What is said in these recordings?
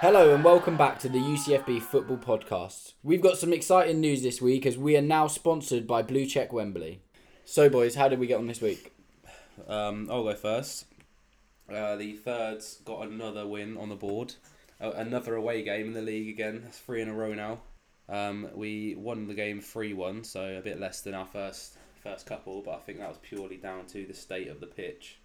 Hello and welcome back to the UCFB Football Podcast. We've got some exciting news this week as we are now sponsored by Bluecheck Wembley. So, boys, how did we get on this week? Um, I'll go first. Uh, the thirds got another win on the board. Uh, another away game in the league again. That's three in a row now. Um, we won the game three one, so a bit less than our first first couple, but I think that was purely down to the state of the pitch.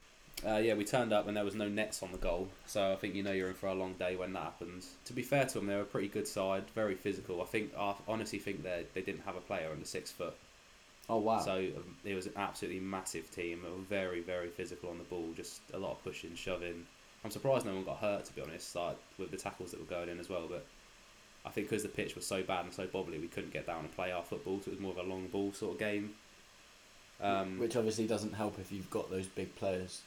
Uh, yeah, we turned up and there was no nets on the goal, so I think you know you're in for a long day when that happens. To be fair to them, they were a pretty good side, very physical. I think I honestly think they they didn't have a player under six foot. Oh, wow. So um, it was an absolutely massive team. They were very, very physical on the ball. Just a lot of pushing, shoving. I'm surprised no one got hurt, to be honest, like with the tackles that were going in as well. But I think because the pitch was so bad and so bobbly, we couldn't get down and play our football. So it was more of a long ball sort of game. Um, Which obviously doesn't help if you've got those big players.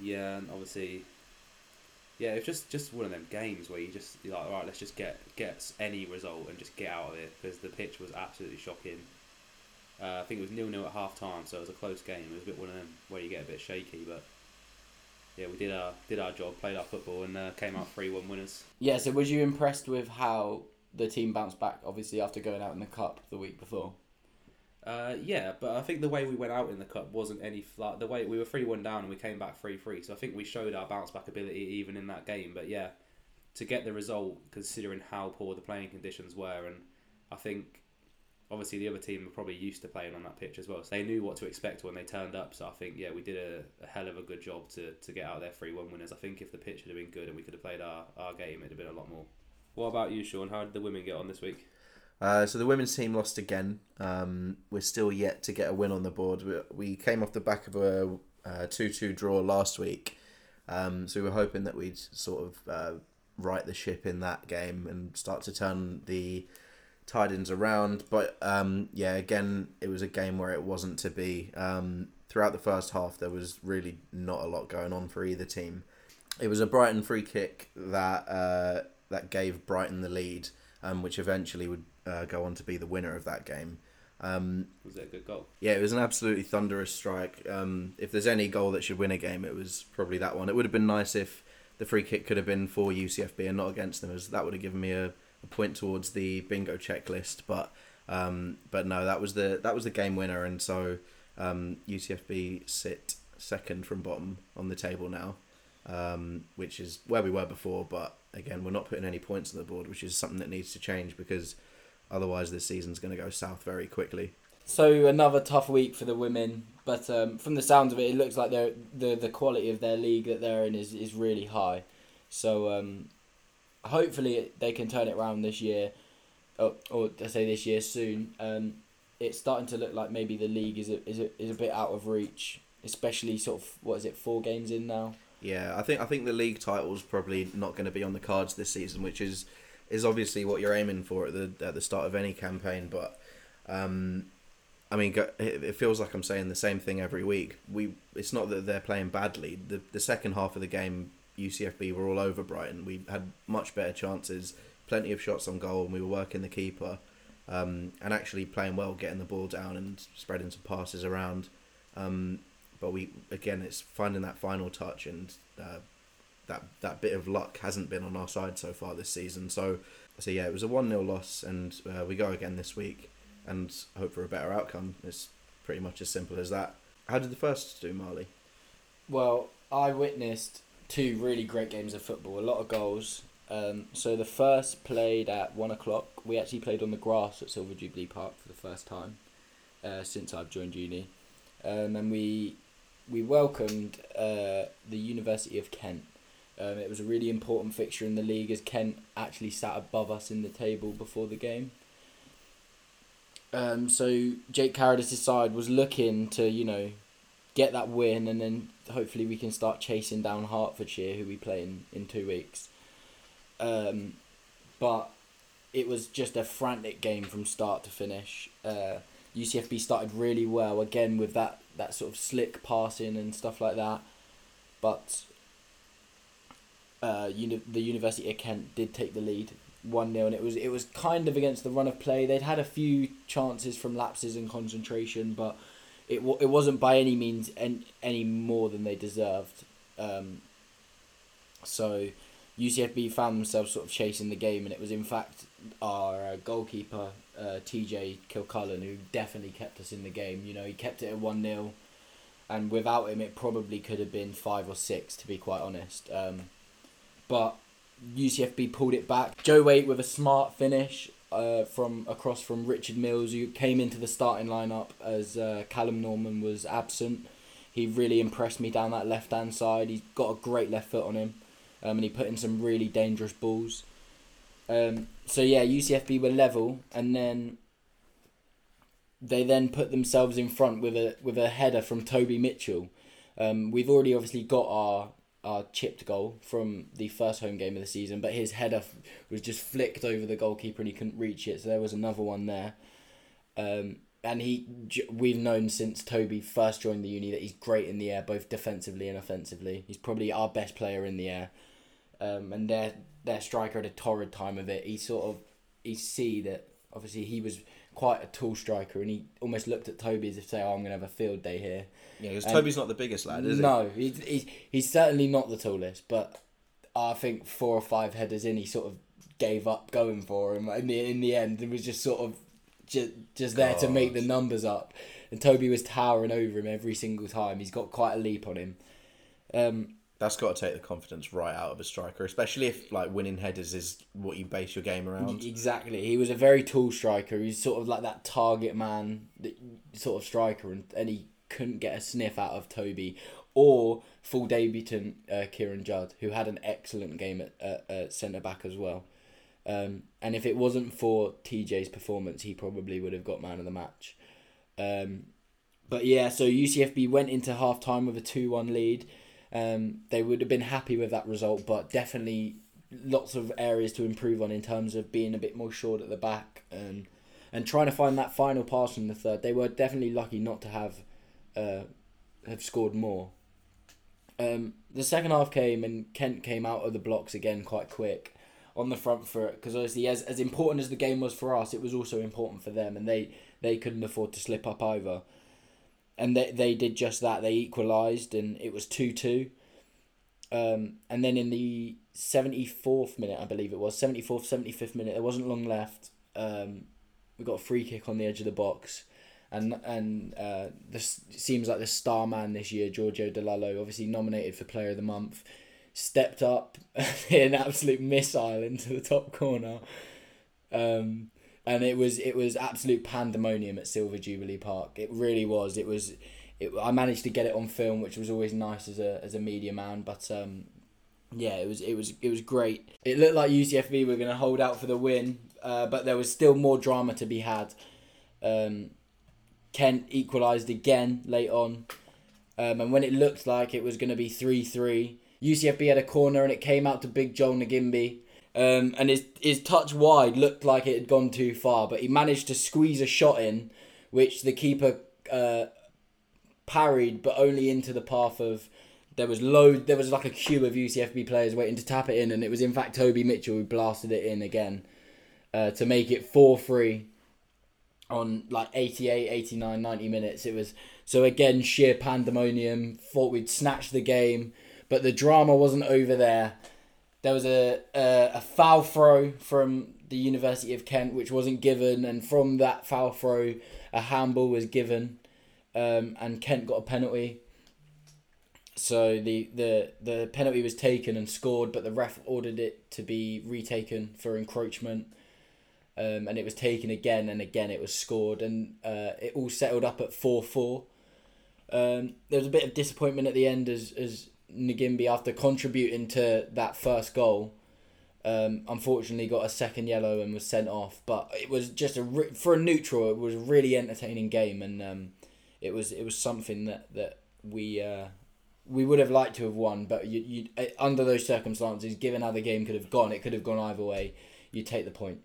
Yeah, and obviously, yeah, it's just just one of them games where you just you're like, all right, let's just get get any result and just get out of it because the pitch was absolutely shocking. Uh, I think it was nil nil at half time, so it was a close game. It was a bit one of them where you get a bit shaky, but yeah, we did our did our job, played our football, and uh, came out three one winners. Yeah, so was you impressed with how the team bounced back, obviously, after going out in the Cup the week before? Uh, yeah, but I think the way we went out in the cup wasn't any like the way we were three one down and we came back three three. So I think we showed our bounce back ability even in that game. But yeah, to get the result considering how poor the playing conditions were, and I think obviously the other team were probably used to playing on that pitch as well, so they knew what to expect when they turned up. So I think yeah, we did a, a hell of a good job to, to get out there three one winners. I think if the pitch had been good and we could have played our, our game, it'd have been a lot more. What about you, Sean? How did the women get on this week? Uh, so the women's team lost again. Um, we're still yet to get a win on the board. We, we came off the back of a uh, two-two draw last week, um, so we were hoping that we'd sort of uh, right the ship in that game and start to turn the tidings around. But um, yeah, again, it was a game where it wasn't to be. Um, throughout the first half, there was really not a lot going on for either team. It was a Brighton free kick that uh, that gave Brighton the lead, um, which eventually would uh, go on to be the winner of that game. Um, Was it a good goal? yeah, it was an absolutely thunderous strike. Um, if there's any goal that should win a game, it was probably that one. It would have been nice if the free kick could have been for UCFB and not against them, as that would have given me a, a point towards the bingo checklist. But um, but no, that was the that was the game winner, and so um, UCFB sit second from bottom on the table now, um, which is where we were before. But again, we're not putting any points on the board, which is something that needs to change because otherwise this season's going to go south very quickly. So another tough week for the women, but um, from the sounds of it, it looks like they're, the the quality of their league that they're in is, is really high. So um, hopefully they can turn it around this year, or, or I say this year soon. Um, it's starting to look like maybe the league is a, is a, is a bit out of reach, especially sort of what is it four games in now. Yeah, I think I think the league title's probably not going to be on the cards this season, which is is obviously what you're aiming for at the at the start of any campaign. But um, I mean, it, feels like I'm saying the same thing every week. We it's not that they're playing badly. The the second half of the game, UCFB were all over Brighton. We had much better chances, plenty of shots on goal, and we were working the keeper, um, and actually playing well, getting the ball down and spreading some passes around. Um, but we again, it's finding that final touch, and uh, that that bit of luck hasn't been on our side so far this season. So, so yeah, it was a one 0 loss, and uh, we go again this week, and hope for a better outcome. It's pretty much as simple as that. How did the first do, Marley? Well, I witnessed two really great games of football, a lot of goals. Um, so the first played at one o'clock. We actually played on the grass at Silver Jubilee Park for the first time uh, since I've joined uni, um, and we we welcomed uh, the University of Kent. Um, it was a really important fixture in the league as Kent actually sat above us in the table before the game. Um, so Jake Carradis' side was looking to you know get that win, and then hopefully we can start chasing down Hertfordshire, who we play in, in two weeks. Um, but it was just a frantic game from start to finish. Uh, UCFB started really well again with that, that sort of slick passing and stuff like that, but uh, uni- the University of Kent did take the lead one 0 and it was it was kind of against the run of play. They'd had a few chances from lapses in concentration, but it wa- it wasn't by any means any, any more than they deserved. Um, so UCFB found themselves sort of chasing the game, and it was in fact our uh, goalkeeper uh, TJ Kilcullen who definitely kept us in the game. You know, he kept it at one 0 and without him, it probably could have been five or six, to be quite honest. Um, but UCFB pulled it back. Joe Waite with a smart finish uh, from across from Richard Mills, who came into the starting lineup as uh, Callum Norman was absent. He really impressed me down that left hand side. He's got a great left foot on him, um, and he put in some really dangerous balls. Um, so yeah, UCFB were level, and then they then put themselves in front with a with a header from Toby Mitchell. Um, we've already obviously got our our chipped goal from the first home game of the season, but his header was just flicked over the goalkeeper and he couldn't reach it. So there was another one there. Um, and he, we've known since Toby first joined the uni that he's great in the air, both defensively and offensively. He's probably our best player in the air. Um, and their their striker had a torrid time of it. He sort of, he see that obviously he was quite a tall striker, and he almost looked at Toby as if to say, "Oh, I'm gonna have a field day here." Yeah, because Toby's not the biggest lad, is he? no, he's, he's he's certainly not the tallest, but I think four or five headers in, he sort of gave up going for him. In the in the end, it was just sort of just just there to make the numbers up, and Toby was towering over him every single time. He's got quite a leap on him. Um, That's got to take the confidence right out of a striker, especially if like winning headers is what you base your game around. Exactly. He was a very tall striker. He's sort of like that target man, sort of striker, and, and he couldn't get a sniff out of Toby or full debutant uh, Kieran Judd, who had an excellent game at, at, at centre back as well. Um, and if it wasn't for TJ's performance, he probably would have got man of the match. Um, but yeah, so UCFB went into half time with a 2 1 lead. Um, they would have been happy with that result, but definitely lots of areas to improve on in terms of being a bit more short at the back and and trying to find that final pass in the third. They were definitely lucky not to have uh, have scored more. Um, the second half came and Kent came out of the blocks again quite quick on the front foot because obviously as as important as the game was for us, it was also important for them, and they they couldn't afford to slip up either. And they they did just that. They equalised, and it was two two. Um, and then in the seventy fourth minute, I believe it was seventy fourth, seventy fifth minute, there wasn't long left. Um, we got a free kick on the edge of the box, and and uh, this seems like the star man this year, Giorgio Delallo, obviously nominated for Player of the Month, stepped up, an absolute missile into the top corner, um, and it was it was absolute pandemonium at Silver Jubilee Park. It really was. It was. It, I managed to get it on film, which was always nice as a as a media man, but um, yeah, it was it was it was great. It looked like UCFB were going to hold out for the win, uh, but there was still more drama to be had. Um, Kent equalised again late on, um, and when it looked like it was going to be three three, UCFB had a corner and it came out to Big Joel Nagimbi. Um, and his his touch wide looked like it had gone too far, but he managed to squeeze a shot in, which the keeper uh, parried, but only into the path of. There was load. There was like a queue of UCFB players waiting to tap it in, and it was in fact Toby Mitchell who blasted it in again, uh, to make it four three. On like 88, 89, 90 minutes, it was so again sheer pandemonium. Thought we'd snatch the game, but the drama wasn't over there. There was a a, a foul throw from the University of Kent, which wasn't given, and from that foul throw, a handball was given, um, and Kent got a penalty. So the, the the penalty was taken and scored, but the ref ordered it to be retaken for encroachment, um, and it was taken again and again. It was scored, and uh, it all settled up at four four. Um, there was a bit of disappointment at the end as as Nagimbi, after contributing to that first goal, um, unfortunately got a second yellow and was sent off. But it was just a re- for a neutral, it was a really entertaining game, and um, it was it was something that that we uh, we would have liked to have won. But you you uh, under those circumstances, given how the game could have gone, it could have gone either way. You take the point.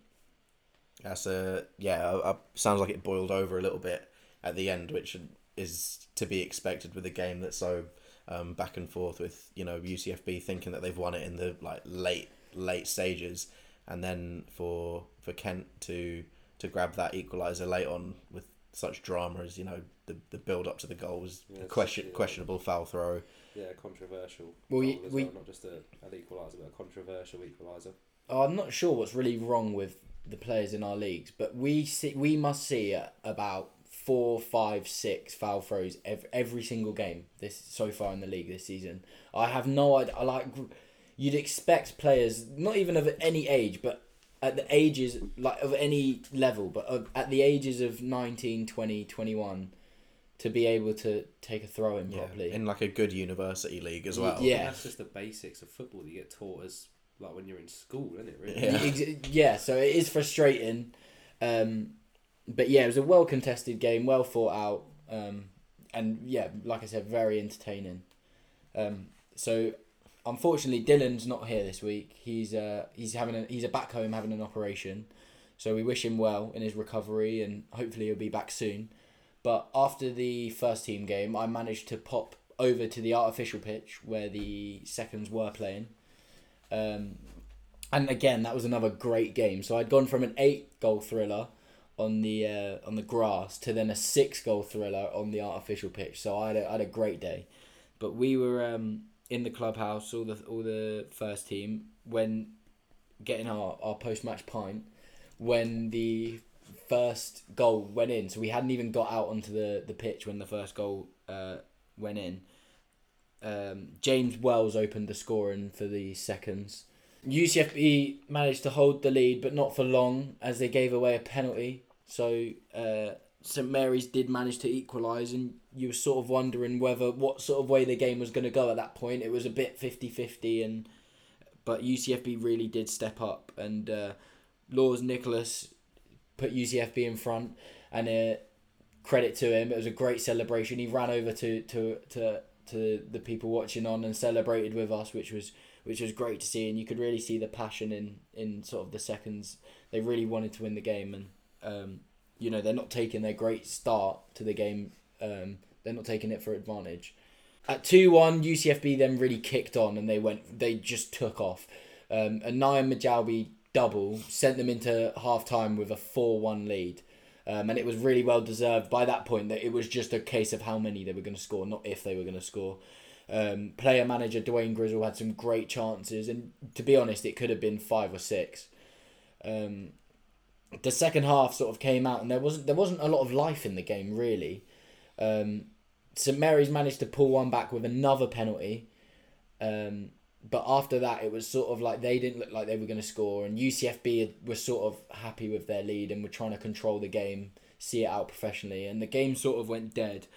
That's a yeah. Uh, uh, sounds like it boiled over a little bit at the end, which is to be expected with a game that's so um, back and forth. With you know UCFB thinking that they've won it in the like late late stages, and then for for Kent to to grab that equaliser late on with such drama as you know the, the build up to the goal was Yeah, a question yeah. questionable foul throw. Yeah, controversial. Well, goal you- as we- well, not just a, an equaliser, but a controversial equaliser. Oh, I'm not sure what's really wrong with the players in our leagues, but we see we must see uh, about four, five, six foul throws every, every single game this so far in the league this season. I have no idea. I like you'd expect players not even of any age, but at the ages like of any level, but of, at the ages of 19, 20, 21 to be able to take a throw in Yeah, properly. in like a good university league as well. yeah. That's just the basics of football that you get taught as like when you're in school, isn't it? Really. Yeah. Yeah, so it is frustrating. Um, but yeah, it was a well contested game, well thought out, um, and yeah, like I said, very entertaining. Um, so unfortunately, Dhylan's not here this week. He's uh, he's having a, he's back home having an operation, so we wish him well in his recovery, and hopefully he'll be back soon. But after the first team game, I managed to pop over to the artificial pitch where the seconds were playing. Um, and again, that was another great game. So I'd gone from an eight goal thriller on the uh, on the grass to then a six goal thriller on the artificial pitch. So I had a, I had a great day. But we were um, in the clubhouse, all the all the first team, when getting our, our post match pint, when the first goal went in. So we hadn't even got out onto the, the pitch when the first goal uh, went in. Um, James Wells opened the scoring for the seconds. UCFB managed to hold the lead, but not for long, as they gave away a penalty. So uh, St Mary's did manage to equalise, and you were sort of wondering whether what sort of way the game was going to go at that point. It was a bit 50-50, and but UCFB really did step up, and uh, Laws Nicholas put UCFB in front, and uh, credit to him, it was a great celebration. He ran over to to to to the people watching on and celebrated with us, which was which was great to see, and you could really see the passion in in sort of the seconds. They really wanted to win the game, and um, you know they're not taking their great start to the game. Um, they're not taking it for advantage. At two one, UCFB then really kicked on, and they went. They just took off. Um, a Nyan Majalbi double sent them into half time with a four one lead. Um, and it was really well deserved by that point that it was just a case of how many they were going to score, not if they were going to score. Um, player manager Dwayne Grizzle had some great chances, and to be honest, it could have been five or six. Um, the second half sort of came out, and there wasn't there wasn't a lot of life in the game really. Um, St Mary's managed to pull one back with another penalty, um, but after that, it was sort of like they didn't look like they were going to score, and UCFB were sort of happy with their lead and were trying to control the game, see it out professionally, and the game sort of went dead.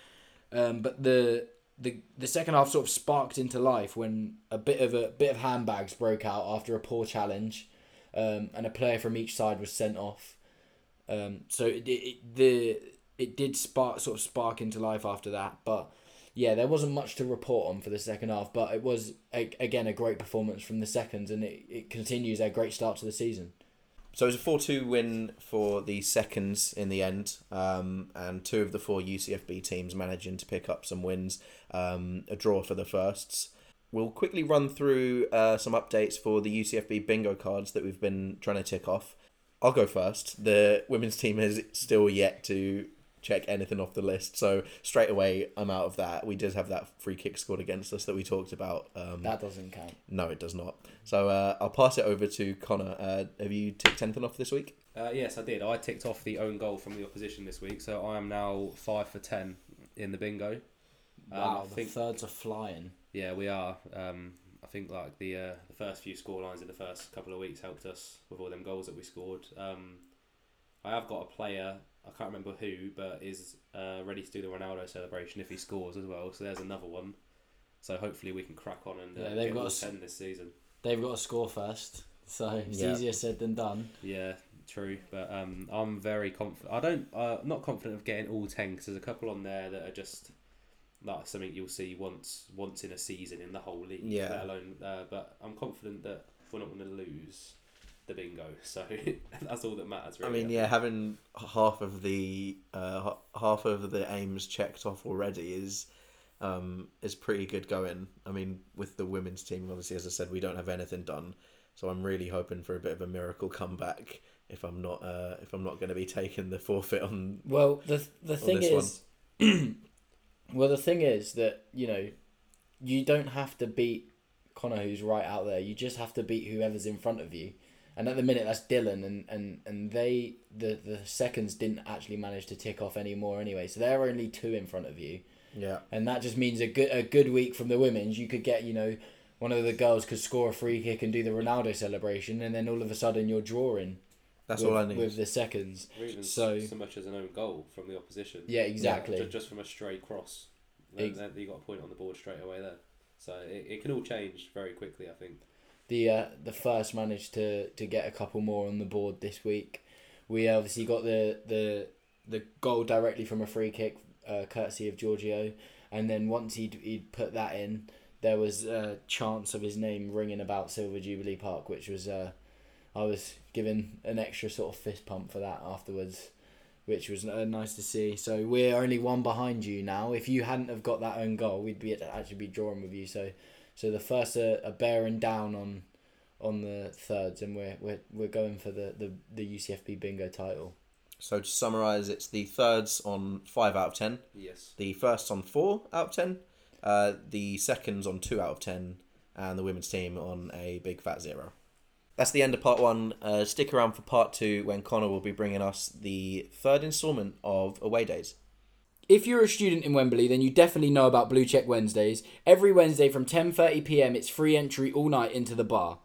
Um, but the the the second half sort of sparked into life when a bit of a bit of handbags broke out after a poor challenge, um, and a player from each side was sent off. Um, so it, it the it did spark sort of spark into life after that, but yeah, there wasn't much to report on for the second half, but it was a, again a great performance from the seconds, and it, it continues a great start to the season. So it was a 4 2 win for the seconds in the end, um, and two of the four UCFB teams managing to pick up some wins, um, a draw for the firsts. We'll quickly run through uh, some updates for the UCFB bingo cards that we've been trying to tick off. I'll go first. The women's team has still yet to check anything off the list, so straight away I'm out of that. We did have that free kick scored against us that we talked about. Um, That doesn't count. no, it does not. So uh, I'll pass it over to Connor. Uh, have you ticked anything off this week? Uh, yes, I did. I ticked off the own goal from the opposition this week, so I am now five for ten in the bingo. Um, Wow, I the think thirds are flying. yeah, we are. Um, I think like the uh, the first few score lines in the first couple of weeks helped us with all them goals that we scored. Um, I have got a player. I can't remember who, but is uh, ready to do the Ronaldo celebration if he scores as well. So there's another one. So hopefully we can crack on and uh, Yeah, they've get got all a s- ten this season. They've got to score first, so it's Yeah. easier said than done. Yeah, true. But um, I'm very confident. I don't. Uh, not confident of getting all ten because there's a couple on there that are just like something you'll see once once in a season in the whole league. Yeah. Let alone, uh, but I'm confident that we're not going to lose the bingo. So that's all that matters. I Really. mean, yeah, having half of the uh, half of the aims checked off already is um, is pretty good going. I mean, with the women's team, obviously, as I said, we don't have anything done, so I'm really hoping for a bit of a miracle comeback. If I'm not, uh, if I'm not going to be taking the forfeit on, Well, the the thing is, well, the thing is that you know, you don't have to beat Connor, who's right out there. You just have to beat whoever's in front of you. And at the minute, that's Dhylan, and, and, and they the the seconds didn't actually manage to tick off any more anyway. So they're only two in front of you, Yeah. and that just means a good a good week from the women's. You could get you know one of the girls could score a free kick and do the Ronaldo celebration, and then all of a sudden you're drawing. That's with, all I need. with the seconds. Or even So- so, much as an own goal from the opposition. Yeah, exactly. Ju- Just from a stray cross. Then, Ex- then you got a point on the board straight away there. So it, it can all change very quickly, I think. The uh, the first managed to to get a couple more on the board this week. We obviously got the the the goal directly from a free kick, uh, courtesy of Giorgio, and then once he'd he'd put that in, there was a chance of his name ringing about Silver Jubilee Park, which was uh, I was given an extra sort of fist pump for that afterwards. Which was uh, nice to see. So we're only one behind you now. If you hadn't have got that own goal, we'd be actually be drawing with you. So so the first are, are bearing down on on the thirds, and we're we're, we're going for the, the, the UCFB bingo title. So to summarise, it's the thirds on five out of ten, Yes. the firsts on four out of ten, uh, the seconds on two out of ten, and the women's team on a big fat zero. That's the end of part one. Uh, stick around for part two when Connor will be bringing us the third instalment of Away Days. If you're a student in Wembley, then you definitely know about Bluecheck Wednesdays. Every Wednesday from 10:30 p.m. it's free entry all night into the bar.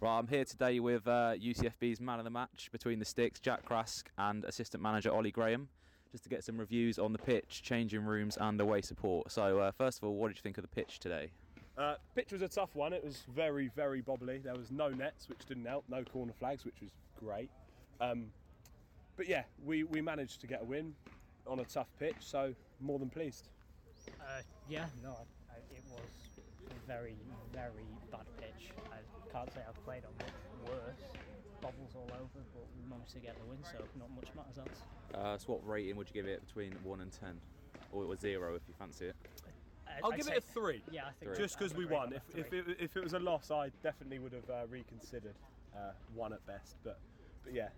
Right, I'm here today with uh, UCFB's man of the match between the sticks, Jack Krask, and assistant manager Ollie Graham, just to get some reviews on the pitch, changing rooms, and away support. So, uh, first of all, what did you think of the pitch today? Uh, pitch was a tough one. It was very, very bobbly. There was no nets, which didn't help. No corner flags, which was great. Um, but yeah, we, we managed to get a win on a tough pitch, so more than pleased. Uh, yeah, no, I, I, it was a very, very bad pitch. I can't say I've played on much worse. Bobbles all over, but we managed to get the win, so not much matters else. Uh, so, what rating would you give it between 1 and 10? Or it was 0 if you fancy it? I- I'll give say- it a three. Yeah, I think Three. Just because we won. If, if, it, if it was a loss, I definitely would have uh, reconsidered uh, one at best. But but yeah,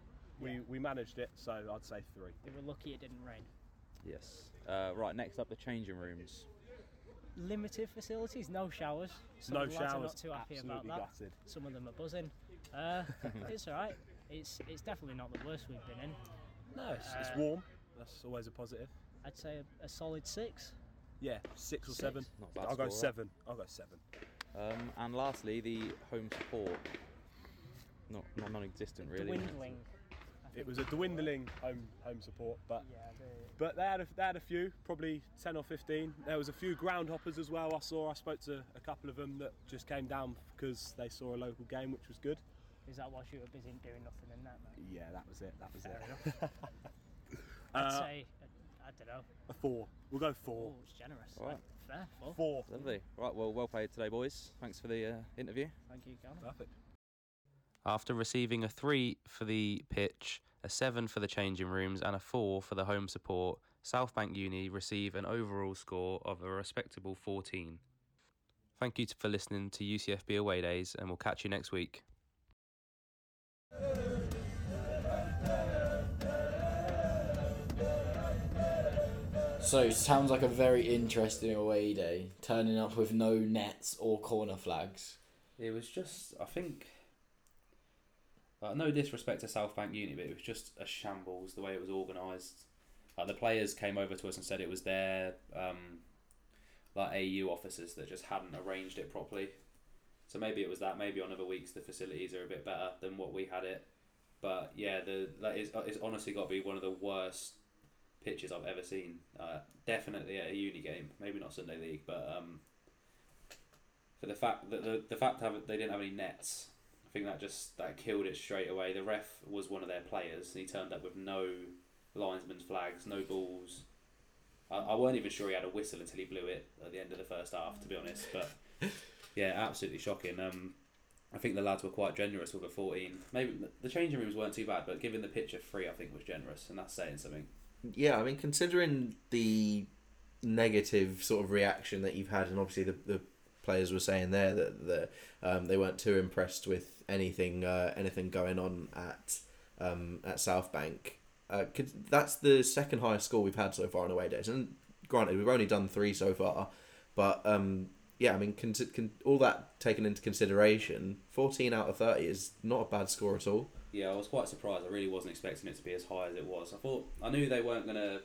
we, Yeah. we managed it, so I'd say three. We were lucky it didn't rain. Yes. Uh, right, next up, the changing rooms. Limited facilities, no showers. Some no of the lads showers. not too happy about that. gutted. Some of them are buzzing. Uh, it's alright. It's it's definitely not the worst we've been in. No, it's, it's Uh, warm. That's always a positive. I'd say a, a solid six. Yeah, six or Six. seven. Not bad I'll go score, right? seven. I'll go seven. Um, and lastly, the home support. Not, not non-existent really. Dwindling. I It think. was a dwindling home home support, but Yeah, the, but they had a, they had a few, probably ten or fifteen. There was a few groundhoppers as well. I saw. I spoke to a couple of them that just came down because they saw a local game, which was good. Is that whilst you were busy doing nothing in that, mate? Yeah, that was it. That was Fair it. I'd Uh, say, I, I don't know. a four. We'll go four. Oh, it's generous. Alright. Fair. Four. Four. Lovely. Right, well, well played today, boys. Thanks for the uh, interview. Thank you, Callum. Perfect. After receiving a 3 for the pitch, a 7 for the changing rooms, and a 4 for the home support, South Bank Uni receive an overall score of a respectable 14. Thank you for listening to UCFB Away Days, and we'll catch you next week. So sounds like a very interesting away day, turning up with no nets or corner flags. It was just, I think, uh, no disrespect to South Bank Uni, but it was just a shambles the way it was organised. Like the players came over to us and said it was their um, like AU officers that just hadn't arranged it properly. So maybe it was that. Maybe on other weeks the facilities are a bit better than what we had it. But yeah, the that is it's honestly got to be one of the worst pitches I've ever seen. Uh, definitely at a uni game, maybe not Sunday league, but um, for the fact that the the fact that they didn't have any nets, I think that just that killed it straight away. The ref was one of their players, and he turned up with no linesman's flags, no balls. I, I weren't even sure he had a whistle until he blew it at the end of the first half, to be honest. But yeah, absolutely shocking. Um, I think the lads were quite generous with a 14. Maybe the changing rooms weren't too bad, but giving the pitch a three, I think, was generous, and that's saying something. Yeah, I mean, considering the negative sort of reaction that you've had, and obviously the, the players were saying there that the, um, they weren't too impressed with anything uh, anything going on at um, at South Bank. Uh, could, that's the second highest score we've had so far on away days, and granted we've only done three so far, but um, yeah, I mean, con- con- all that taken into consideration, fourteen out of thirty is not a bad score at all. Yeah, I was quite surprised. I really wasn't expecting it to be as high as it was. I thought I knew they weren't gonna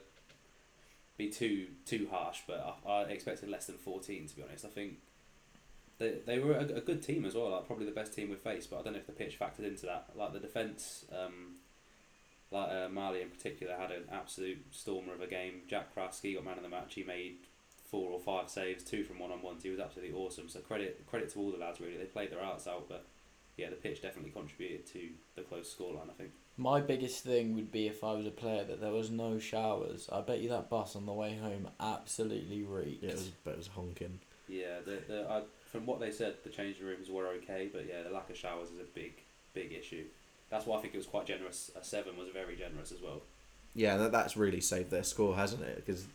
be too too harsh, but I, I expected less than fourteen. To be honest, I think they they were a, a good team as well. Like probably the best team we've faced, but I don't know if the pitch factored into that. Like the defense, um, like uh, Marley in particular had an absolute stormer of a game. Jack Kraski got man of the match. He made four or five saves, two from one on ones. He was absolutely awesome. So credit credit to all the lads really. They played their hearts out, but yeah, the pitch definitely contributed to the close scoreline. I think. My biggest thing would be if I was a player that there was no showers. I bet you that bus on the way home absolutely reeked. Yeah, it was, but it was honking. Yeah, the, the I, from what they said, the changing rooms were okay, but yeah, the lack of showers is a big big issue. That's why I think it was quite generous. A seven was very generous as well. Yeah, that, that's really saved their score, hasn't it? Because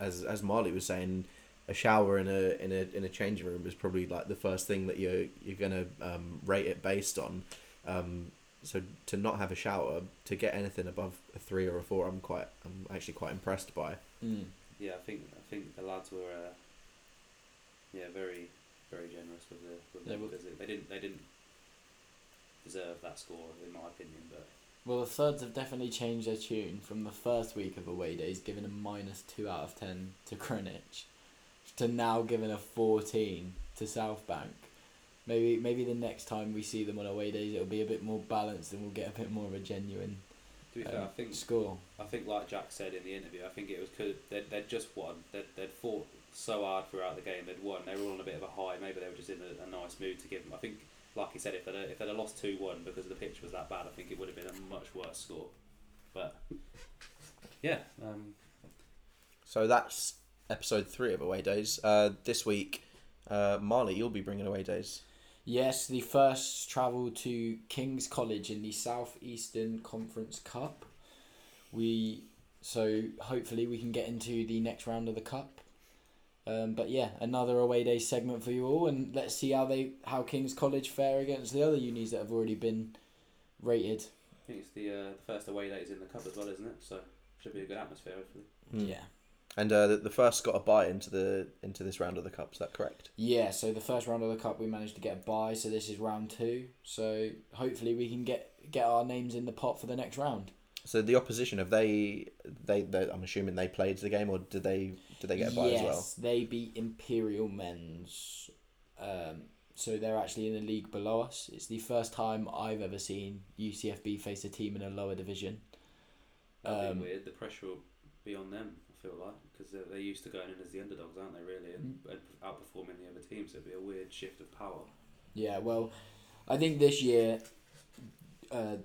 as as Marley was saying, a shower in a in a in a changing room is probably like the first thing that you're you're gonna um, rate it based on. Um, so to not have a shower, to get anything above a three or a four, I'm quite I'm actually quite impressed by. Mm. Yeah, I think I think the lads were uh, yeah very very generous with the with They them were- they, they didn't they didn't deserve that score in my opinion, but Well, the thirds have definitely changed their tune from the first week of away days, giving a minus two out of ten to Greenwich, to now giving a fourteen to South Bank. Maybe maybe the next time we see them on away days, it'll be a bit more balanced and we'll get a bit more of a genuine to be fair, I um, think score. I think like Jack said in the interview, I think it was because they'd, they'd just won. They'd, they'd fought so hard throughout the game. They'd won. They were all on a bit of a high. Maybe they were just in a, a nice mood to give them. I think, like he said, if they'd if they'd have lost two one because the pitch was that bad, I think it would have been a much worse score. But yeah, um, So that's episode three of Away Days. Uh, this week, uh, Marley, you'll be bringing Away Days. Yes, the first travel to King's College in the South Eastern Conference Cup. We so hopefully we can get into the next round of the cup. Um, but yeah, another away day segment for you all, and let's see how they how King's College fare against the other unis that have already been rated. I think it's the uh, the first away days in the cup as well, isn't it? So should be a good atmosphere hopefully. Yeah, And uh, the, the first got a bye into the into this round of the cup. Is that correct? yeah. So the first round of the cup we managed to get a bye, so this is round two. So hopefully we can get get our names in the pot for the next round. So the opposition have they they, they I'm assuming they played the game or did they did they get a bye yes, as well? they beat Imperial Men's. Um, so they're actually in a league below us. It's the first time I've ever seen UCFB face a team in a lower division. That'd Um, be weird. The pressure will be on them. I feel like because they're, they're used to going in as the underdogs, aren't they? Really, and, Mm. and outperforming the other teams. So it'd be a weird shift of power. Yeah, well, I think this year, uh,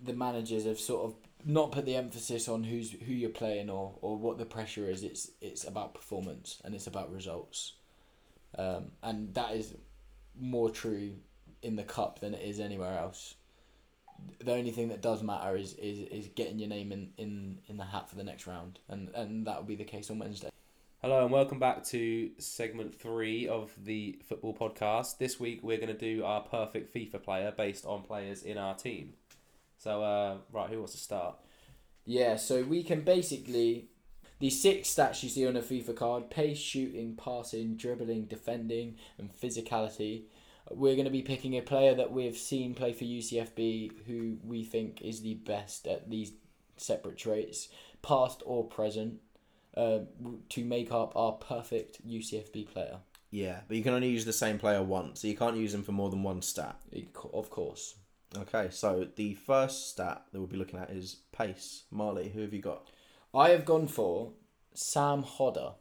the managers have sort of not put the emphasis on who's who you're playing or, or what the pressure is. It's it's about performance and it's about results, um, and that is more true in the cup than it is anywhere else. The only thing that does matter is, is, is getting your name in, in, in the hat for the next round, and and that will be the case on Wednesday. Hello and welcome back to segment three of the football podcast. This week we're going to do our perfect FIFA player based on players in our team. So, uh, right, who wants to start? Yeah, so we can basically the six stats you see on a FIFA card: pace, shooting, passing, dribbling, defending, and physicality. We're going to be picking a player that we've seen play for UCFB who we think is the best at these separate traits, past or present, uh, to make up our perfect UCFB player. Yeah, but you can only use the same player once, so you can't use them for more than one stat. Of course. Okay, so the first stat that we'll be looking at is pace. Marley, who have you got? I have gone for Sam Hodder.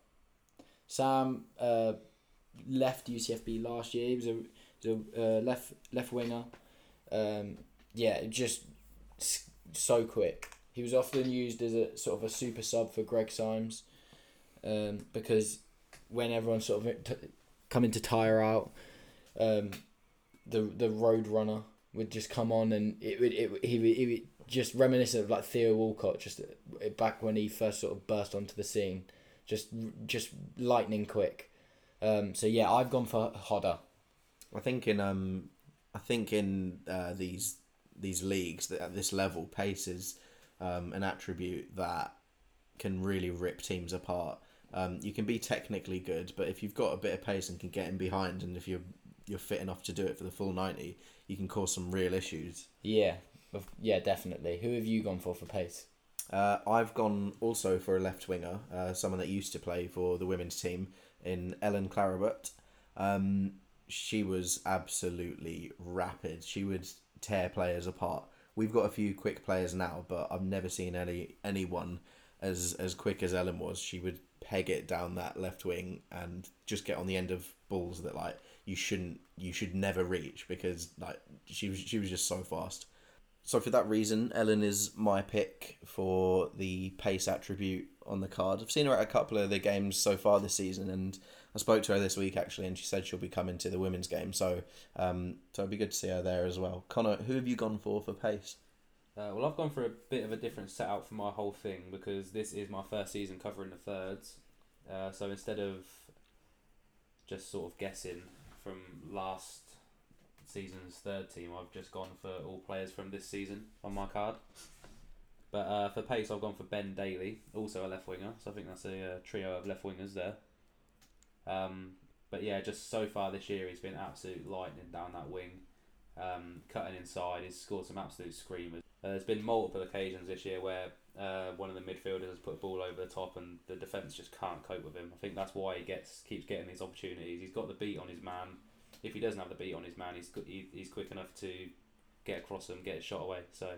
Sam uh, left UCFB last year. He was a, was a uh, left left winger. Um, yeah, just so quick. He was often used as a sort of a super sub for Greg Symes, um, because when everyone sort of t- coming to tire out, um, the the road runner would just come on and it would it he would, he would just reminiscent of like Theo Walcott just uh, back when he first sort of burst onto the scene. just just lightning quick. Um, so yeah, I've gone for Hodder. I think in um, I think in uh, these these leagues at this level, pace is um, an attribute that can really rip teams apart. Um, you can be technically good, but if you've got a bit of pace and can get in behind, and if you're you're fit enough to do it for the full ninety, you can cause some real issues. Yeah, yeah, definitely. Who have you gone for for pace? Uh, I've gone also for a left winger, uh, someone that used to play for the women's team in Ellen Clarabut. Um, she was absolutely rapid. She would tear players apart. We've got a few quick players now, but I've never seen any anyone as as quick as Ellen was. She would peg it down that left wing and just get on the end of balls that like you shouldn't you should never reach because like she was she was just so fast. So for that reason, Ellen is my pick for the pace attribute on the card. I've seen her at a couple of the games so far this season, and I spoke to her this week actually, and she said she'll be coming to the women's game. So, um, so it'd be good to see her there as well. Connor, who have you gone for for pace? Uh, well, I've gone for a bit of a different setup for my whole thing because this is my first season covering the thirds. Uh, so instead of just sort of guessing from last season's third team, I've just gone for all players from this season on my card. But uh, for pace, I've gone for Ben Daly, also a left winger. So I think that's a uh, trio of left wingers there. Um, but yeah, just so far this year, he's been absolute lightning down that wing, um, cutting inside. He's scored some absolute screamers. Uh, there's been multiple occasions this year where uh, one of the midfielders has put a ball over the top and the defence just can't cope with him. I think that's why he gets keeps getting these opportunities. He's got the beat on his man. If he doesn't have the beat on his man, he's he, he's quick enough to get across him, get a shot away. So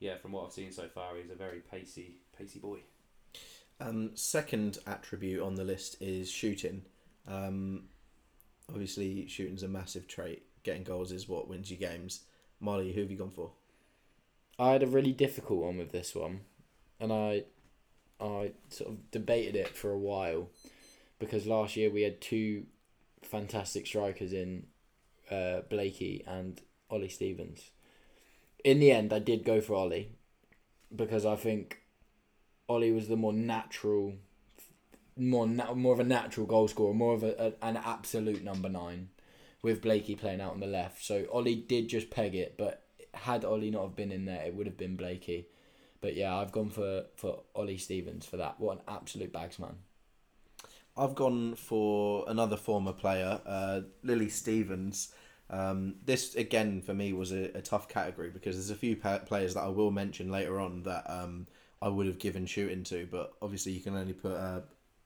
yeah, from what I've seen so far, he's a very pacey pacey boy. Um, second attribute on the list is shooting. Um, obviously, shooting's a massive trait. Getting goals is what wins you games. Marley, who have you gone for? I had a really difficult one with this one, and I, I sort of debated it for a while, because last year we had two fantastic strikers in, uh, Blakey and Ollie Stevens. In the end, I did go for Ollie, because I think Ollie was the more natural, more na- more of a natural goal scorer, more of a, a an absolute number nine, with Blakey playing out on the left. So Ollie did just peg it, but had Ollie not have been in there, it would have been Blakey. But yeah, I've gone for for Ollie Stevens for that. What an absolute bagsman. I've gone for another former player, uh, Lily Stevens. Um, this again for me was a, a tough category because there's a few pa- players that I will mention later on that um, I would have given shooting to, but obviously you can only put uh,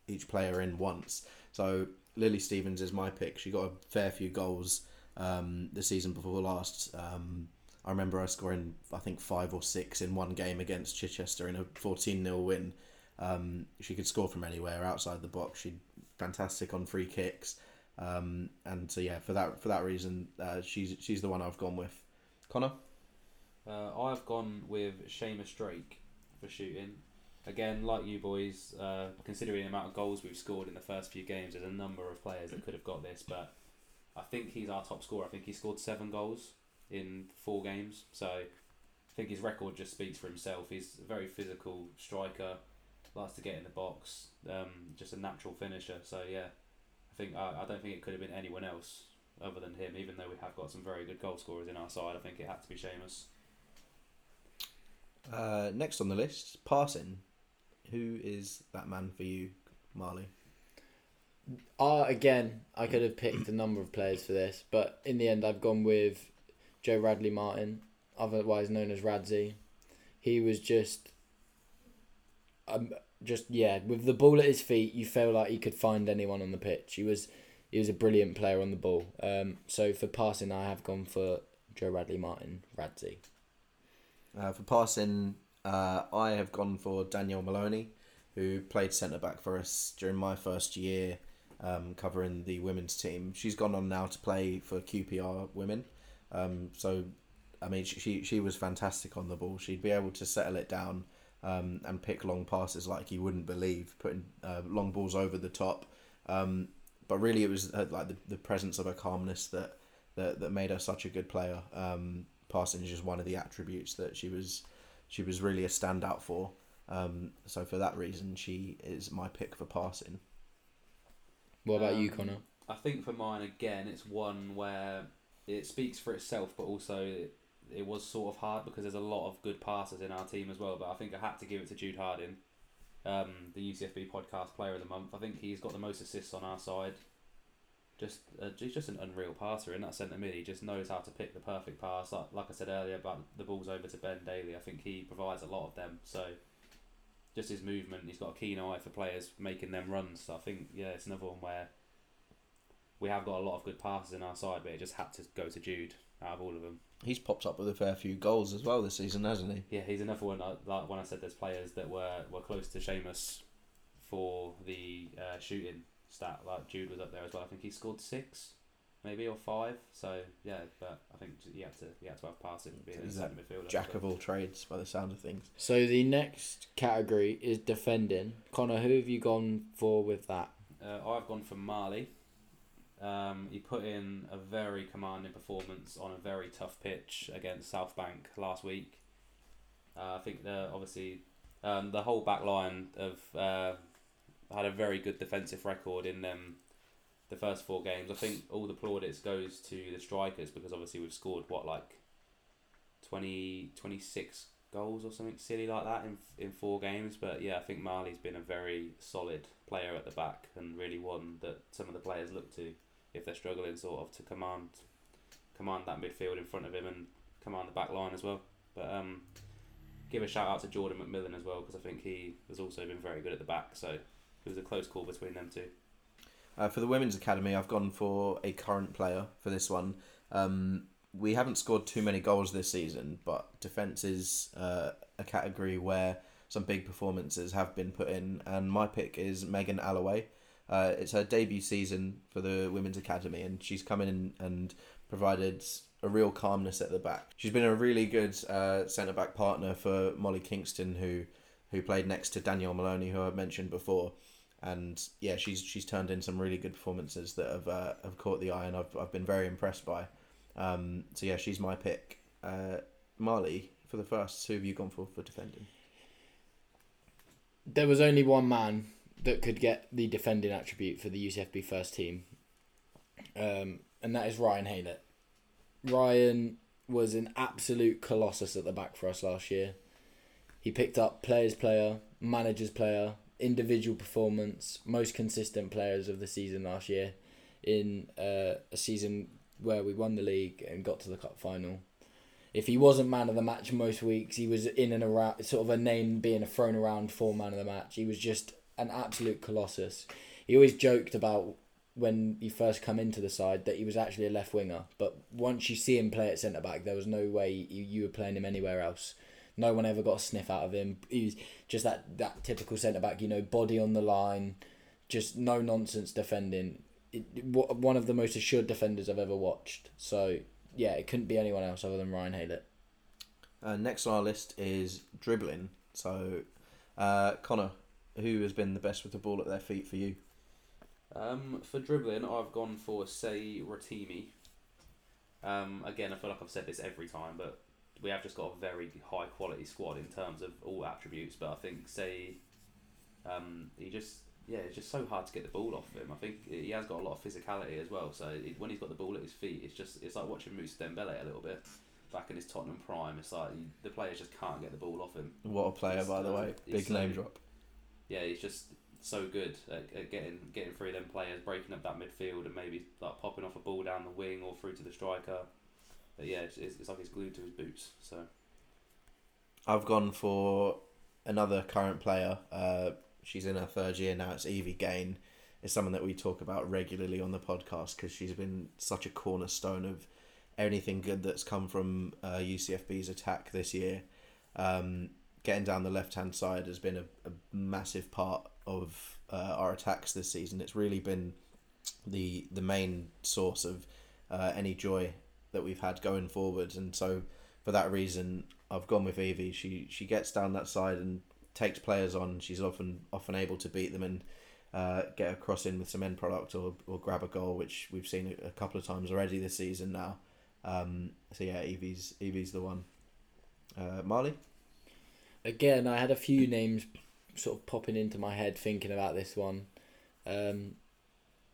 each player in once. So Lily Stevens is my pick. She got a fair few goals um, the season before last. Um, I remember her scoring I think five or six in one game against Chichester in a fourteen 0 win. Um, she could score from anywhere outside the box. She'd fantastic on free kicks. Um, and so yeah, for that for that reason, uh, she's she's the one I've gone with. Connor, Uh, I've gone with Seamus Drake for shooting. Again, like you boys, uh, considering the amount of goals we've scored in the first few games, there's a number of players that could have got this, but I think he's our top scorer. I think he scored seven goals in four games, so I think his record just speaks for himself. He's a very physical striker, likes to get in the box, um, just a natural finisher. So yeah, I think I, I don't think it could have been anyone else other than him. Even though we have got some very good goal scorers in our side, I think it had to be Seamus. uh, next on the list, passing. Who is that man for you, Marley? Uh, again, I could have picked a number of players for this, but in the end, I've gone with Joe Radley Martin, otherwise known as Radzi. He was just, um, just yeah, with the ball at his feet, you feel like he could find anyone on the pitch. He was, he was a brilliant player on the ball. Um, so for passing, I have gone for Joe Radley Martin, Radzi. Uh, for passing, uh, I have gone for Danielle Maloney, who played centre back for us during my first year um, covering the women's team. She's gone on now to play for QPR women. Um, so, I mean, she, she she was fantastic on the ball. She'd be able to settle it down um, and pick long passes like you wouldn't believe, putting uh, long balls over the top. Um, but really, it was uh, like the, the presence of her calmness that, that that made her such a good player. Um, passing is just one of the attributes that she was she was really a standout for. Um, so for that reason, she is my pick for passing. What about you, Um, Connor? I think for mine again, it's one where it speaks for itself, but also it, it was sort of hard because there's a lot of good passers in our team as well. But I think I had to give it to Jude Harding, um, the UCFB podcast player of the month. I think he's got the most assists on our side. Just uh, he's just an unreal passer in that centre mid. He just knows how to pick the perfect pass. Like, like I said earlier about the balls over to Ben Daly. I think he provides a lot of them. So just his movement, he's got a keen eye for players making them runs. So I think yeah, it's another one where we have got a lot of good passes in our side, but it just had to go to Jude out of all of them. He's popped up with a fair few goals as well this season, hasn't he? Yeah, he's another one. uh, Like when I said there's players that were, were close to Seamus for the uh, shooting stat. Like Jude was up there as well. I think he scored six, maybe or five. So yeah, but I think he had to he had to have passing being a He's that centre midfielder. Jack so. of all trades, by the sound of things. So the next category is defending. Connor, who have you gone for with that? Uh, I've gone for Marley. Um, he put in a very commanding performance on a very tough pitch against South Bank last week. Uh, I think the obviously um, the whole back line of uh, had a very good defensive record in them the first four games. I think all the plaudits goes to the strikers because obviously we've scored what like 20, 26 goals or something silly like that in in four games. But yeah, I think Marley's been a very solid player at the back and really one that some of the players look to if they're struggling sort of to command command that midfield in front of him and command the back line as well. But um, give a shout out to Jordan McMillan as well because I think he has also been very good at the back. So it was a close call between them two. Uh, for the women's academy, I've gone for a current player for this one. Um, we haven't scored too many goals this season, but defence is uh, a category where some big performances have been put in, and my pick is Megan Alloway. Uh, it's her debut season for the women's academy, and she's come in and provided a real calmness at the back. She's been a really good uh, centre back partner for Molly Kingston, who who played next to Danielle Maloney, who I mentioned before and yeah, she's she's turned in some really good performances that have uh, have caught the eye, and I've I've been very impressed by. Um, so yeah, she's my pick. Uh, Marley for the first. Who have you gone for for defending? There was only one man that could get the defending attribute for the UCFB first team, um, and that is Ryan Haylett. Ryan was an absolute colossus at the back for us last year. He picked up players player, managers player, individual performance, most consistent players of the season last year, in uh, a season where we won the league and got to the cup final. If he wasn't man of the match most weeks, he was in and around, sort of a name being thrown around for man of the match. He was just an absolute colossus. He always joked about when he first come into the side that he was actually a left winger, but once you see him play at centre back, there was no way you, you were playing him anywhere else. No one ever got a sniff out of him. He was just that, that typical centre back, you know, body on the line, just no nonsense defending. It, one of the most assured defenders I've ever watched. So yeah, it couldn't be anyone else other than Ryan Haylett. Uh, next on our list is dribbling. So, uh, Connor, who has been the best with the ball at their feet for you? Um, for dribbling, I've gone for Seyi Rotimi. Um, again, I feel like I've said this every time, but we have just got a very high quality squad in terms of all attributes. But I think Seyi, um, he just yeah, it's just so hard to get the ball off him. I think he has got a lot of physicality as well. So it, when he's got the ball at his feet, it's just it's like watching Moussa Dembele a little bit back in his Tottenham prime. It's like he, the players just can't get the ball off him. What a player, He's, by the way. Big so- name drop. Yeah, he's just so good at, at getting getting through them players, breaking up that midfield, and maybe like popping off a ball down the wing or through to the striker. But yeah, it's, it's, it's like he's glued to his boots. So I've gone for another current player. Uh, she's in her third year now. It's Evie Gain. It's someone that we talk about regularly on the podcast because she's been such a cornerstone of anything good that's come from uh, UCFB's attack this year. Um, getting down the left hand side has been a, a massive part of uh, our attacks this season. It's really been the the main source of uh, any joy that we've had going forward, and so for that reason, I've gone with Evie. She she gets down that side and takes players on. She's often often able to beat them and uh, get a cross in with some end product or, or grab a goal, which we've seen a, couple of times already this season now. Um, so yeah, Evie's Evie's the one. Uh, Marley. Again, I had a few names sort of popping into my head thinking about this one. Um,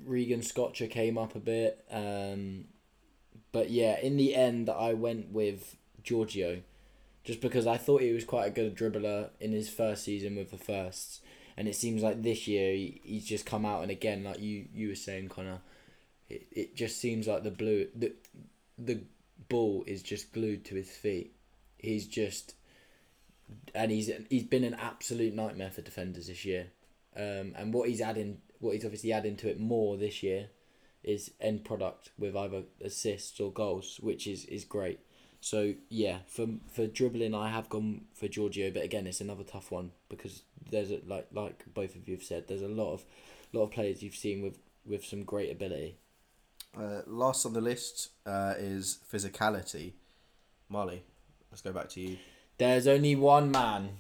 Regan Scotcher came up a bit. Um, but yeah, in the end, I went with Giorgio, just because I thought he was quite a good dribbler in his first season with the firsts, and it seems like this year he, he's just come out and again, like you you were saying, Connor, it, it just seems like the blue the the ball is just glued to his feet. He's just, and he's he's been an absolute nightmare for defenders this year, um, and what he's adding, what he's obviously adding to it more this year, is end product with either assists or goals, which is is great. So yeah, for for dribbling, I have gone for Giorgio, but again, it's another tough one because there's a, like like both of you have said, there's a lot of lot of players you've seen with with some great ability. Uh, last on the list uh, is physicality. Marley, let's go back to you. There's only one man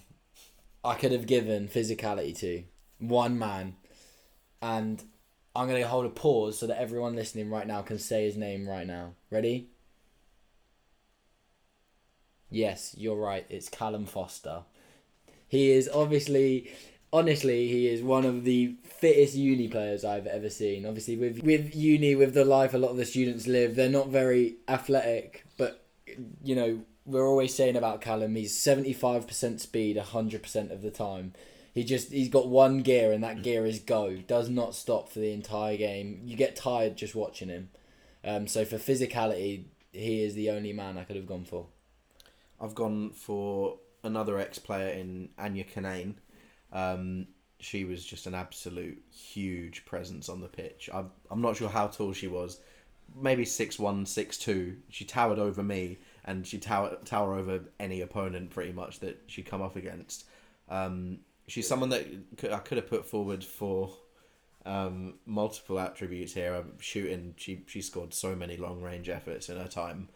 I could have given physicality to. One man. And I'm going to hold a pause so that everyone listening right now can say his name right now. Ready? Yes, you're right. It's Callum Foster. He is obviously, honestly, he is one of the fittest uni players I've ever seen. Obviously, with with uni, with the life a lot of the students live, they're not very athletic, but you know we're always saying about Callum, he's seventy five percent speed, hundred percent of the time. He just he's got one gear and that gear is go. Does not stop for the entire game. You get tired just watching him. Um, so for physicality, he is the only man I could have gone for. I've gone for another ex player in Anya Kanane. Um, she was just an absolute huge presence on the pitch. I'm, I'm not sure how tall she was. Maybe six one, six two. She towered over me, and she tower tower over any opponent pretty much that she come up against. Um, she's someone that could, I could have put forward for um, multiple attributes here. Um, shooting, she she scored so many long range efforts in her time,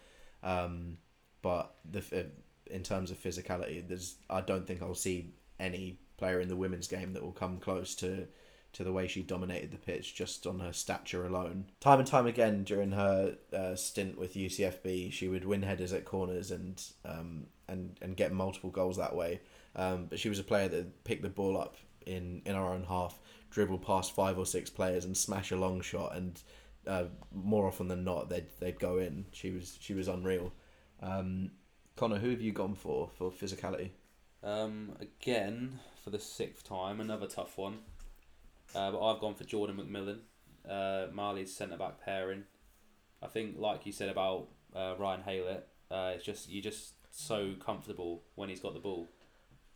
um, but the uh, in terms of physicality, there's I don't think I'll see any player in the women's game that will come close to to the way she dominated the pitch just on her stature alone. Time and time again during her uh, stint with UCFB, she would win headers at corners and um, and and get multiple goals that way. Um, but she was a player that picked the ball up in in our own half, dribble past five or six players and smash a long shot, and uh, more often than not they'd they'd go in. She was she was unreal. Um, Connor, who have you gone for for physicality? Um, again, for the sixth time, another tough one. Uh, but I've gone for Jordan McMillan, uh, Marley's centre back pairing. I think, like you said about uh, Ryan Haylett, uh, it's just you're just so comfortable when he's got the ball.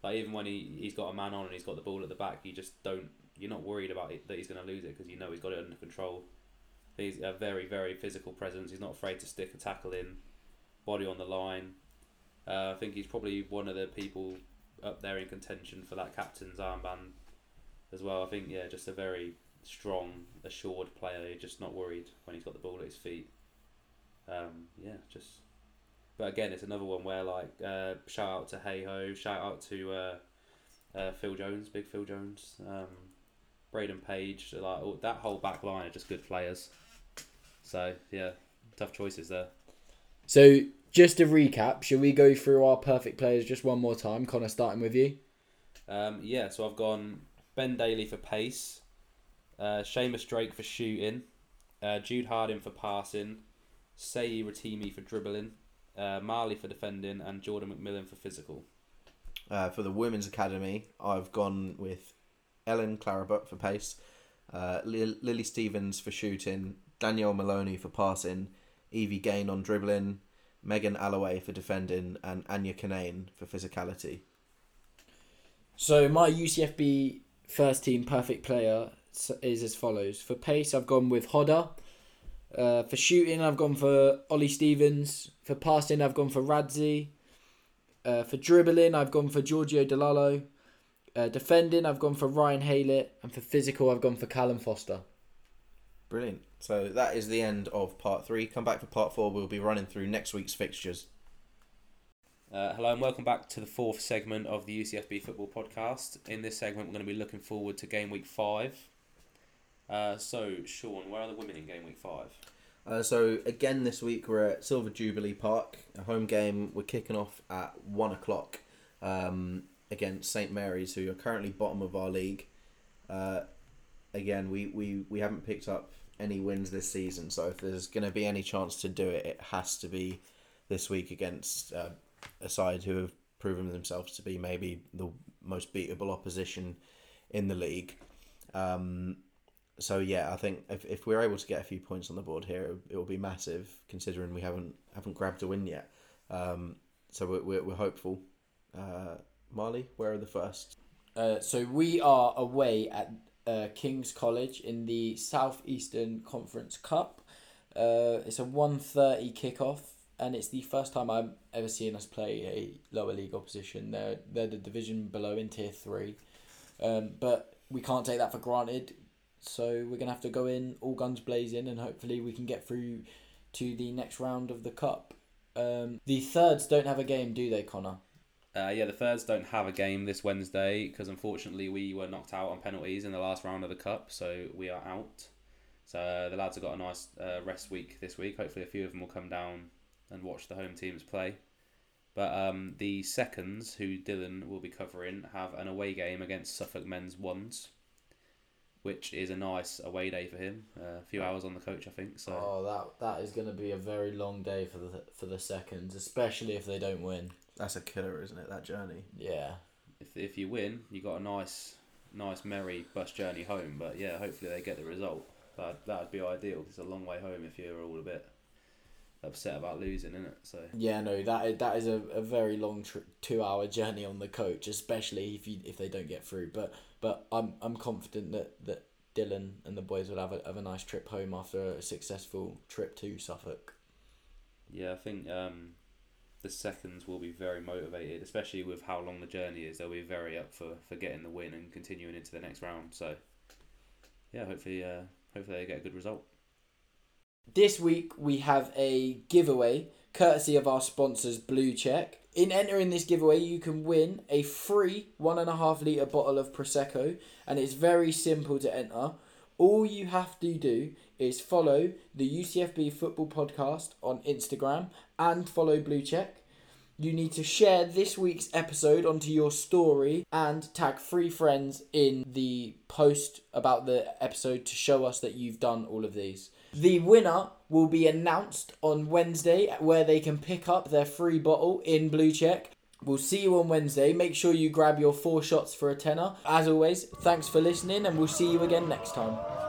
Like even when he he's got a man on and he's got the ball at the back, you just don't. You're not worried about it, that he's going to lose it because you know he's got it under control. He's a very very physical presence. He's not afraid to stick a tackle in, body on the line. Uh, I think he's probably one of the people up there in contention for that captain's armband as well. I think yeah, just a very strong, assured player. Just not worried when he's got the ball at his feet. Um, yeah, just. But again, it's another one where like uh, shout out to Hey Ho, shout out to uh, uh, Phil Jones, big Phil Jones, um, Braden Page, like all, that whole back line are just good players. So yeah, tough choices there. So just to recap, shall we go through our perfect players just one more time? Connor, starting with you. Um, yeah, so I've gone Ben Daly for pace, uh, Seamus Drake for shooting, uh, Jude Harding for passing, Seyi Rotimi for dribbling, uh, Marley for defending, and Jordan McMillan for physical. Uh, for the women's academy, I've gone with Ellen Clarabut for pace, uh, Lil- Lily Stevens for shooting, Danielle Maloney for passing, Evie Gain on dribbling, Megan Alloway for defending, and Anya Kanane for physicality. So my UCFB first team perfect player is as follows. For pace, I've gone with Hodder. Uh, for shooting, I've gone for Ollie Stevens. For passing, I've gone for Radzi. Uh, for dribbling, I've gone for Giorgio Delalo. Uh, defending, I've gone for Ryan Haylett. And for physical, I've gone for Callum Foster. Brilliant. So that is the end of part three. Come back for part four. We'll be running through next week's fixtures. Uh, hello and welcome back to the fourth segment of the UCFB Football Podcast. In this segment, we're going to be looking forward to game week five. Uh, so, Sean, where are the women in game week five? Uh, so again this week we're at Silver Jubilee Park, a home game. We're kicking off at one o'clock. Um, against St Mary's, who are currently bottom of our league. Uh, again, we, we, we haven't picked up any wins this season, so if there's going to be any chance to do it, it has to be this week against uh, a side who have proven themselves to be maybe the most beatable opposition in the league. Um, so yeah, I think if, if we're able to get a few points on the board here, it will be massive considering we haven't haven't grabbed a win yet. Um, so we're, we're, we're hopeful. Uh, Marley, where are the first? Uh, so we are away at uh, King's College in the Southeastern Conference Cup. Uh, it's a 1.30 kickoff and it's the first time I've ever seen us play a lower league opposition. They're, they're the division below in Tier 3. Um, but we can't take that for granted. So we're to have to go in all guns blazing and hopefully we can get through to the next round of the Cup. Um, the thirds don't have a game, do they, Connor? Uh, yeah, the thirds don't have a game this Wednesday because unfortunately we were knocked out on penalties in the last round of the cup, so we are out. So uh, the lads have got a nice uh, rest week this week. Hopefully, a few of them will come down and watch the home teams play. But um, the seconds, who Dhylan will be covering, have an away game against Suffolk Men's Ones, which is a nice away day for him. Uh, a few hours on the coach, I think. So Oh, that that is going to be a very long day for the for the seconds, especially if they don't win. That's a killer, isn't it? That journey. Yeah. if if you win, you got a nice, nice merry bus journey home. But yeah, hopefully they get the result. That that'd be ideal. It's a long way home if you're all a bit upset about losing, isn't it? So Yeah, no, that is, that is a, a very long tri- two hour journey on the coach, especially if you if they don't get through. But but I'm I'm confident that, that Dhylan and the boys will have a have a nice trip home after a successful trip to Suffolk. yeah, I think um, the seconds will be very motivated, especially with how long the journey is. They'll be very up for, for getting the win and continuing into the next round. So yeah, hopefully uh, hopefully they get a good result. This week we have a giveaway courtesy of our sponsors Bluecheck. In entering this giveaway, you can win a free one and a half litre bottle of Prosecco, and it's very simple to enter. All you have to do is follow the UCFB Football Podcast on Instagram and follow Bluecheck. You need to share this week's episode onto your story and tag three friends in the post about the episode to show us that you've done all of these. The winner will be announced on Wednesday where they can pick up their free bottle in Bluecheck. We'll see you on Wednesday. Make sure you grab your four shots for a tenner. As always, thanks for listening and we'll see you again next time.